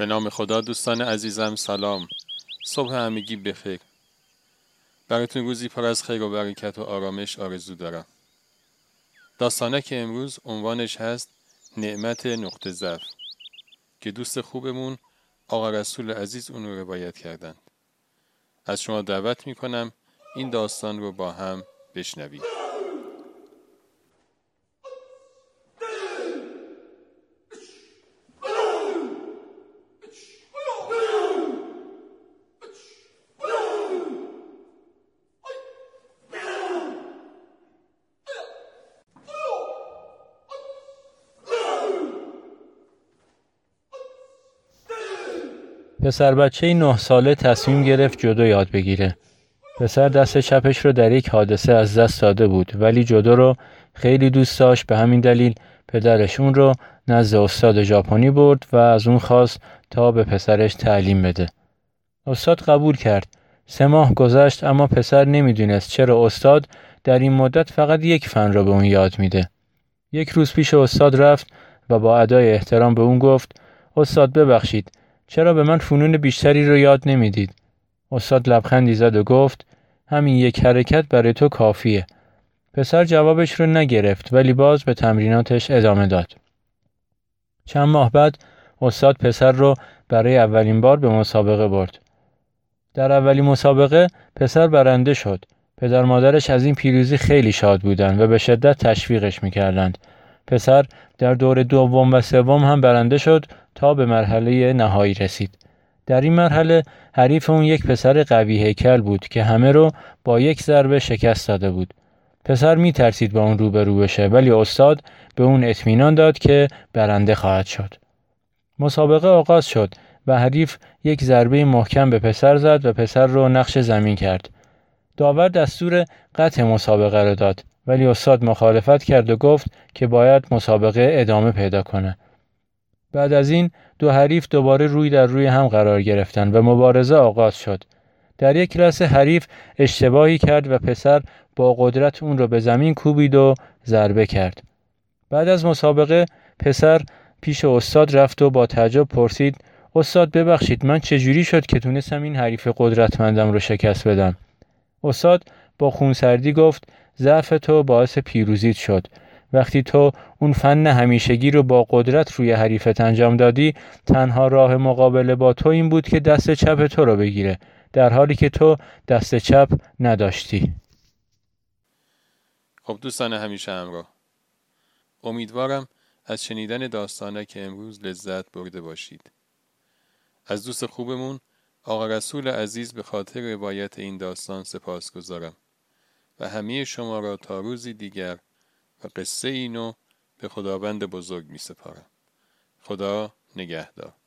به نام خدا دوستان عزیزم سلام. صبح همگی بخیر براتون روزی پر از خیر و برکت و آرامش آرزو دارم. داستانه که امروز عنوانش هست نعمت نقطه ضعف. که دوست خوبمون آقا رسول عزیز اون رو روایت کردند. از شما دعوت می‌کنم این داستان رو با هم بشنوید. پسر بچه نه ساله تصمیم گرفت جدو یاد بگیره. پسر دست چپش رو در یک حادثه از دست داده بود ولی جدو رو خیلی دوست داشت به همین دلیل پدرش اون رو نزد استاد ژاپنی برد و از اون خواست تا به پسرش تعلیم بده. استاد قبول کرد. سه ماه گذشت اما پسر نمی‌دونست چرا استاد در این مدت فقط یک فن را به اون یاد میده. یک روز پیش استاد رفت و با ادای احترام به اون گفت استاد ببخشید چرا به من فنون بیشتری رو یاد نمی‌دید؟ استاد لبخندی زد و گفت همین یک حرکت برای تو کافیه. پسر جوابش رو نگرفت ولی باز به تمریناتش ادامه داد. چند ماه بعد استاد پسر رو برای اولین بار به مسابقه برد. در اولین مسابقه پسر برنده شد. پدر مادرش از این پیروزی خیلی شاد بودند و به شدت تشویقش می‌کردند. پسر در دور دوم و سوم هم برنده شد تا به مرحله نهایی رسید. در این مرحله حریف اون یک پسر قوی هیکل بود که همه رو با یک ضربه شکست داده بود. پسر می ترسید با اون روبرو بشه ولی استاد به اون اطمینان داد که برنده خواهد شد. مسابقه آغاز شد و حریف یک ضربه محکم به پسر زد و پسر رو نقش زمین کرد. داور دستور قطع مسابقه را داد ولی استاد مخالفت کرد و گفت که باید مسابقه ادامه پیدا کنه. بعد از این دو حریف دوباره روی در روی هم قرار گرفتند و مبارزه آغاز شد. در یک لحظه حریف اشتباهی کرد و پسر با قدرت اون را به زمین کوبید و ضربه کرد. بعد از مسابقه پسر پیش استاد رفت و با تعجب پرسید استاد ببخشید من چجوری شد که تونستم این حریف قدرتمندم رو شکست بدم؟ استاد با خونسردی گفت ضعف تو باعث پیروزیت شد وقتی تو اون فن همیشگی رو با قدرت روی حریفت انجام دادی تنها راه مقابله با تو این بود که دست چپ تو رو بگیره در حالی که تو دست چپ نداشتی. خب دوستان همیشه همراه. امیدوارم از شنیدن داستانه که امروز لذت برده باشید. از دوست خوبمون آقا رسول عزیز به خاطر روایت این داستان سپاس گذارم و همه شما را تا روزی دیگر و قصه اینو به خداوند بزرگ می سپارم. خدا نگهدار.